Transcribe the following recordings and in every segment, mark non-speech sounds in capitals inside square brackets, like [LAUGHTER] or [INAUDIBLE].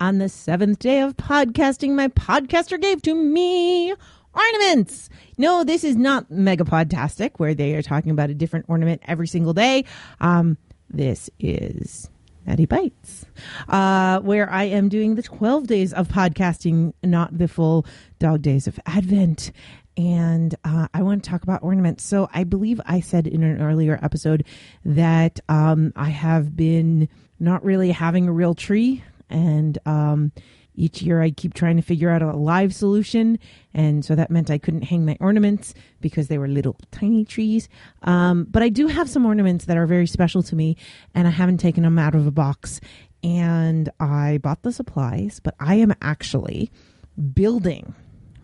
On the seventh day of podcasting, my podcaster gave to me ornaments. No, this is not Megapodtastic, where they are talking about a different ornament every single day. Um, this is Nutty Bites, uh, where I am doing the 12 days of podcasting, not the full dog days of Advent. And uh, I want to talk about ornaments. So I believe I said in an earlier episode that um, I have been not really having a real tree. And um, each year I keep trying to figure out a live solution. And so that meant I couldn't hang my ornaments because they were little tiny trees. Um, but I do have some ornaments that are very special to me, and I haven't taken them out of a box. And I bought the supplies, but I am actually building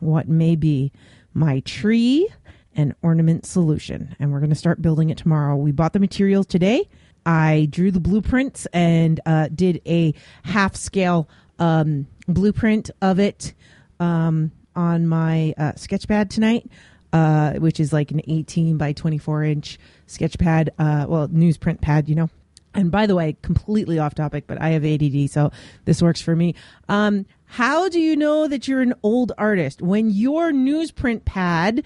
what may be my tree and ornament solution. And we're going to start building it tomorrow. We bought the materials today. I drew the blueprints and uh, did a half scale um, blueprint of it um, on my uh, sketchpad tonight, uh, which is like an 18 by 24 inch sketchpad, uh, well, newsprint pad, you know. And by the way, completely off topic, but I have ADD, so this works for me. Um, how do you know that you're an old artist when your newsprint pad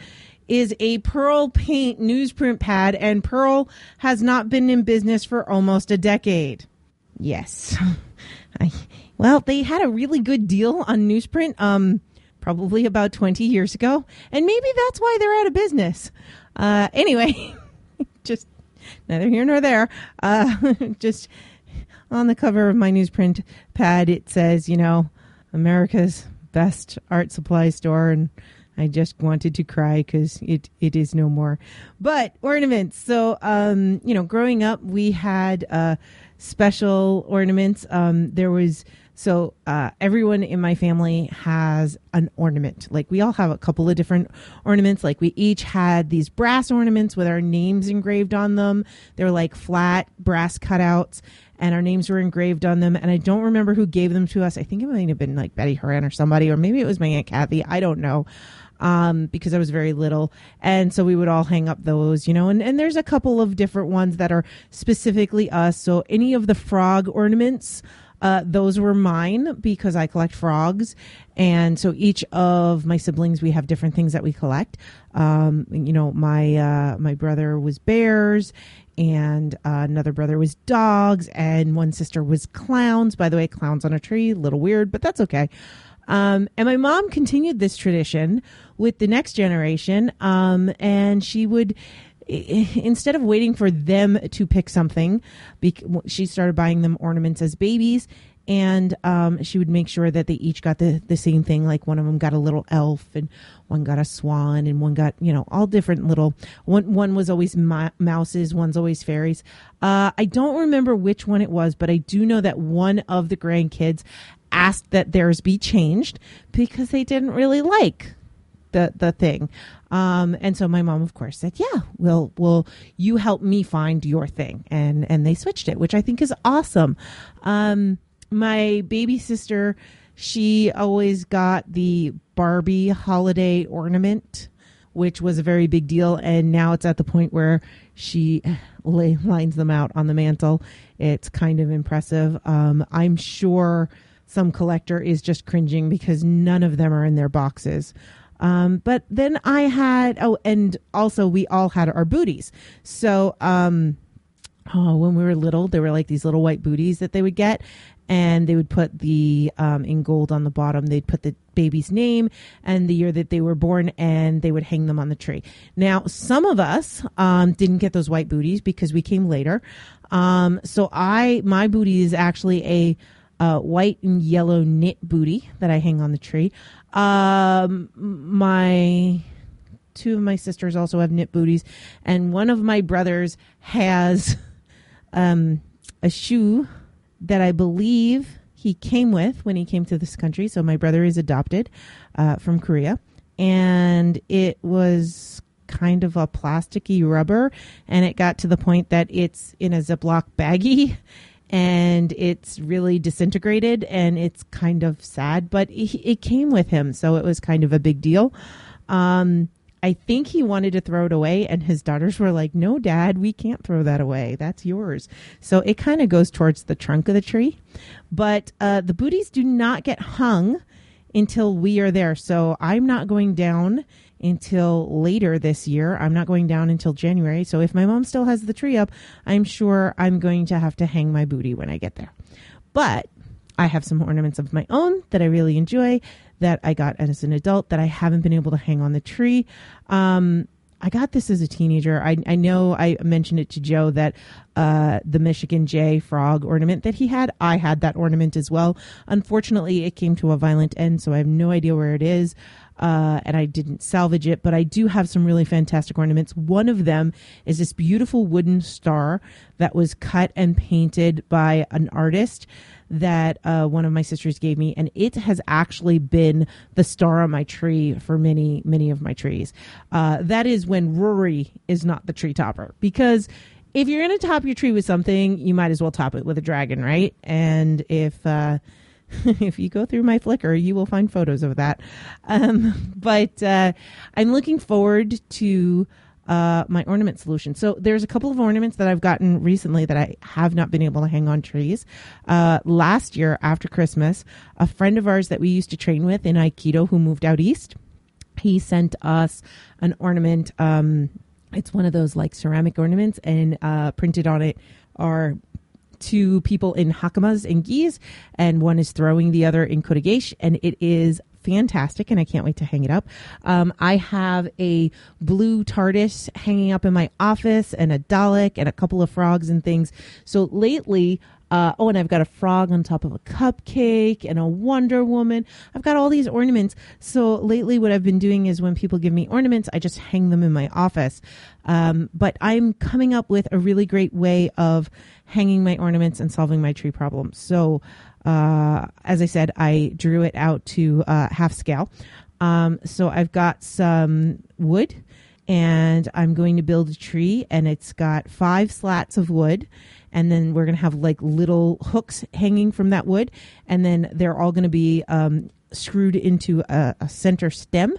is a Pearl Paint newsprint pad, and Pearl has not been in business for almost a decade? Yes. [LAUGHS] I, well, they had a really good deal on newsprint, um, probably about 20 years ago, and maybe that's why they're out of business. Uh, anyway, [LAUGHS] just neither here nor there. Uh, [LAUGHS] just on the cover of my newsprint pad, it says, you know, America's best art supply store, and I just wanted to cry because it, it is no more. But ornaments. So, um, you know, growing up, we had uh, special ornaments. Um, there was so uh, everyone in my family has an ornament. Like we all have a couple of different ornaments. Like we each had these brass ornaments with our names engraved on them. They're like flat brass cutouts, and our names were engraved on them. And I don't remember who gave them to us. I think it might have been like Betty Horan or somebody, or maybe it was my aunt Kathy. I don't know. Um, because I was very little. And so we would all hang up those, you know, and, and there's a couple of different ones that are specifically us. So any of the frog ornaments, uh, those were mine because I collect frogs, and so each of my siblings we have different things that we collect. Um, you know, my uh, my brother was bears, and uh, another brother was dogs, and one sister was clowns. By the way, clowns on a tree, a little weird, but that's okay. Um, and my mom continued this tradition with the next generation, um, and she would instead of waiting for them to pick something, she started buying them ornaments as babies. And um, she would make sure that they each got the, the same thing. Like one of them got a little elf, and one got a swan, and one got you know all different little. One one was always ma- mouses, one's always fairies. Uh, I don't remember which one it was, but I do know that one of the grandkids asked that theirs be changed because they didn't really like the the thing. Um, and so my mom, of course, said, "Yeah, well, will you help me find your thing?" And and they switched it, which I think is awesome. Um, my baby sister, she always got the Barbie holiday ornament, which was a very big deal, and now it's at the point where she [LAUGHS] lines them out on the mantle. It's kind of impressive. Um, I'm sure some collector is just cringing because none of them are in their boxes. Um, but then I had, oh, and also we all had our booties. So, um, oh, when we were little, there were like these little white booties that they would get, and they would put the um, in gold on the bottom. They'd put the baby's name and the year that they were born, and they would hang them on the tree. Now, some of us um, didn't get those white booties because we came later. Um, so I, my booty is actually a uh, white and yellow knit booty that I hang on the tree. Um, my two of my sisters also have knit booties, and one of my brothers has [LAUGHS] um, a shoe that I believe he came with when he came to this country. So my brother is adopted uh, from Korea, and it was kind of a plasticky rubber, and it got to the point that it's in a Ziploc baggie [LAUGHS] and it's really disintegrated and it's kind of sad, but it, it came with him, so it was kind of a big deal. Um, I think he wanted to throw it away, and his daughters were like, "No, Dad, we can't throw that away. That's yours." So it kind of goes towards the trunk of the tree, but uh, the booties do not get hung until we are there. So I'm not going down until later this year. I'm not going down until January. So if my mom still has the tree up, I'm sure I'm going to have to hang my booty when I get there. But I have some ornaments of my own that I really enjoy that I got as an adult that I haven't been able to hang on the tree. Um, I got this as a teenager. I, I know I mentioned it to Joe that uh, the Michigan J frog ornament that he had, I had that ornament as well. Unfortunately, it came to a violent end, so I have no idea where it is. Uh, and I didn't salvage it, but I do have some really fantastic ornaments. One of them is this beautiful wooden star that was cut and painted by an artist that uh, one of my sisters gave me, and it has actually been the star on my tree for many, many of my trees. Uh, that is when Rory is not the tree topper because if you're going to top your tree with something, you might as well top it with a dragon, right? And if uh, [LAUGHS] if you go through my Flickr, you will find photos of that. Um, [LAUGHS] but uh, I'm looking forward to uh, my ornament solution. So there's a couple of ornaments that I've gotten recently that I have not been able to hang on trees. Uh, last year after Christmas, a friend of ours that we used to train with in Aikido who moved out east, he sent us an ornament. Um, it's one of those like ceramic ornaments, and uh, printed on it are two people in hakamas and gis, and one is throwing the other in kotegaeshi, and it is fantastic, and I can't wait to hang it up. Um, I have a blue TARDIS hanging up in my office, and a Dalek, and a couple of frogs and things. So lately, uh, oh, and I've got a frog on top of a cupcake and a Wonder Woman. I've got all these ornaments. So lately, what I've been doing is when people give me ornaments, I just hang them in my office. Um, but I'm coming up with a really great way of hanging my ornaments and solving my tree problem. So uh, as I said, I drew it out to uh, half scale. Um, so I've got some wood and I'm going to build a tree and it's got five slats of wood and then we're going to have like little hooks hanging from that wood and then they're all going to be um, screwed into a, a center stem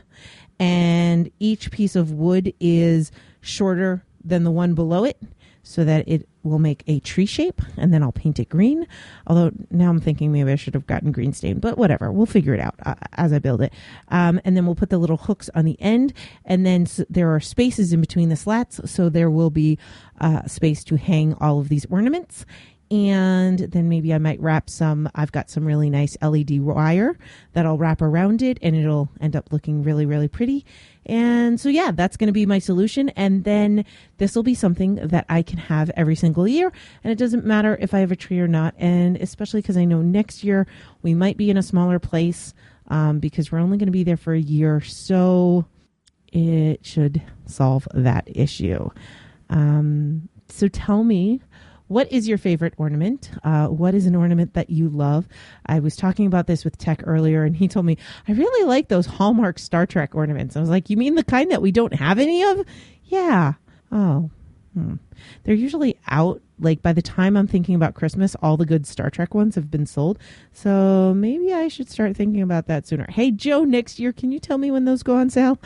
and each piece of wood is shorter than the one below it so that it will make a tree shape and then I'll paint it green. Although now I'm thinking maybe I should have gotten green stain, but whatever. We'll figure it out uh, as I build it. Um, and then we'll put the little hooks on the end and then s- there are spaces in between the slats. So there will be uh, space to hang all of these ornaments and then maybe I might wrap some. I've got some really nice LED wire that I'll wrap around it, and it'll end up looking really, really pretty. And so, yeah, that's going to be my solution. And then this will be something that I can have every single year. And it doesn't matter if I have a tree or not. And especially because I know next year we might be in a smaller place um, because we're only going to be there for a year. So it should solve that issue. Um, so tell me what is your favorite ornament? Uh, what is an ornament that you love? I was talking about this with Tech earlier, and he told me, I really like those Hallmark Star Trek ornaments. I was like, You mean the kind that we don't have any of? Yeah. Oh. Hmm. They're usually out like by the time I'm thinking about Christmas, all the good Star Trek ones have been sold. So maybe I should start thinking about that sooner. Hey, Joe, next year, can you tell me when those go on sale?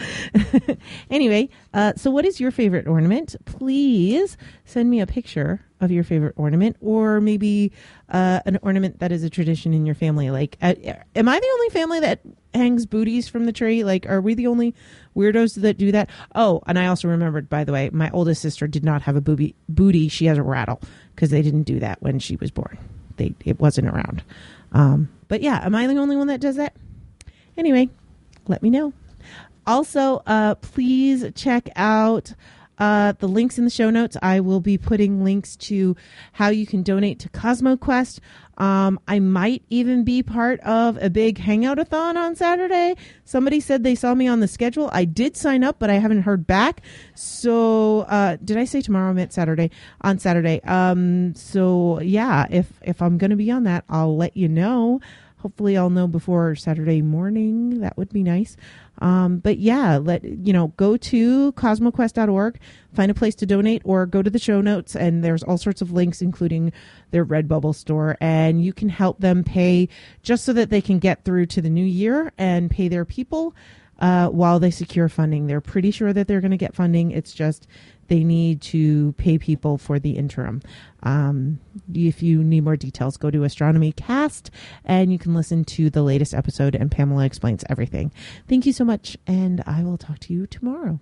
[LAUGHS] anyway, uh, so what is your favorite ornament? Please send me a picture of your favorite ornament or maybe uh, an ornament that is a tradition in your family. Like, uh, am I the only family that hangs booties from the tree? Like, are we the only weirdos that do that? Oh, and I also remembered, by the way, my oldest sister did not have a booby, booty. She has a rattle because they didn't do that when she was born. They it wasn't around. Um, but yeah, am I the only one that does that? Anyway, let me know. Also, uh, please check out uh, the links in the show notes. I will be putting links to how you can donate to CosmoQuest. Um, I might even be part of a big hangout-a-thon on Saturday. Somebody said they saw me on the schedule. I did sign up, but I haven't heard back. So, uh, did I say tomorrow? I meant Saturday. On Saturday. Um, so yeah, if if I'm going to be on that, I'll let you know. Hopefully, I'll know before Saturday morning. That would be nice. Um, but yeah, let you know, go to cosmoquest.org, find a place to donate, or go to the show notes, and there's all sorts of links, including their Redbubble store, and you can help them pay just so that they can get through to the new year and pay their people. Uh, while they secure funding. They're pretty sure that they're going to get funding. It's just they need to pay people for the interim. Um, if you need more details, go to Astronomy Cast and you can listen to the latest episode, and Pamela explains everything. Thank you so much, and I will talk to you tomorrow.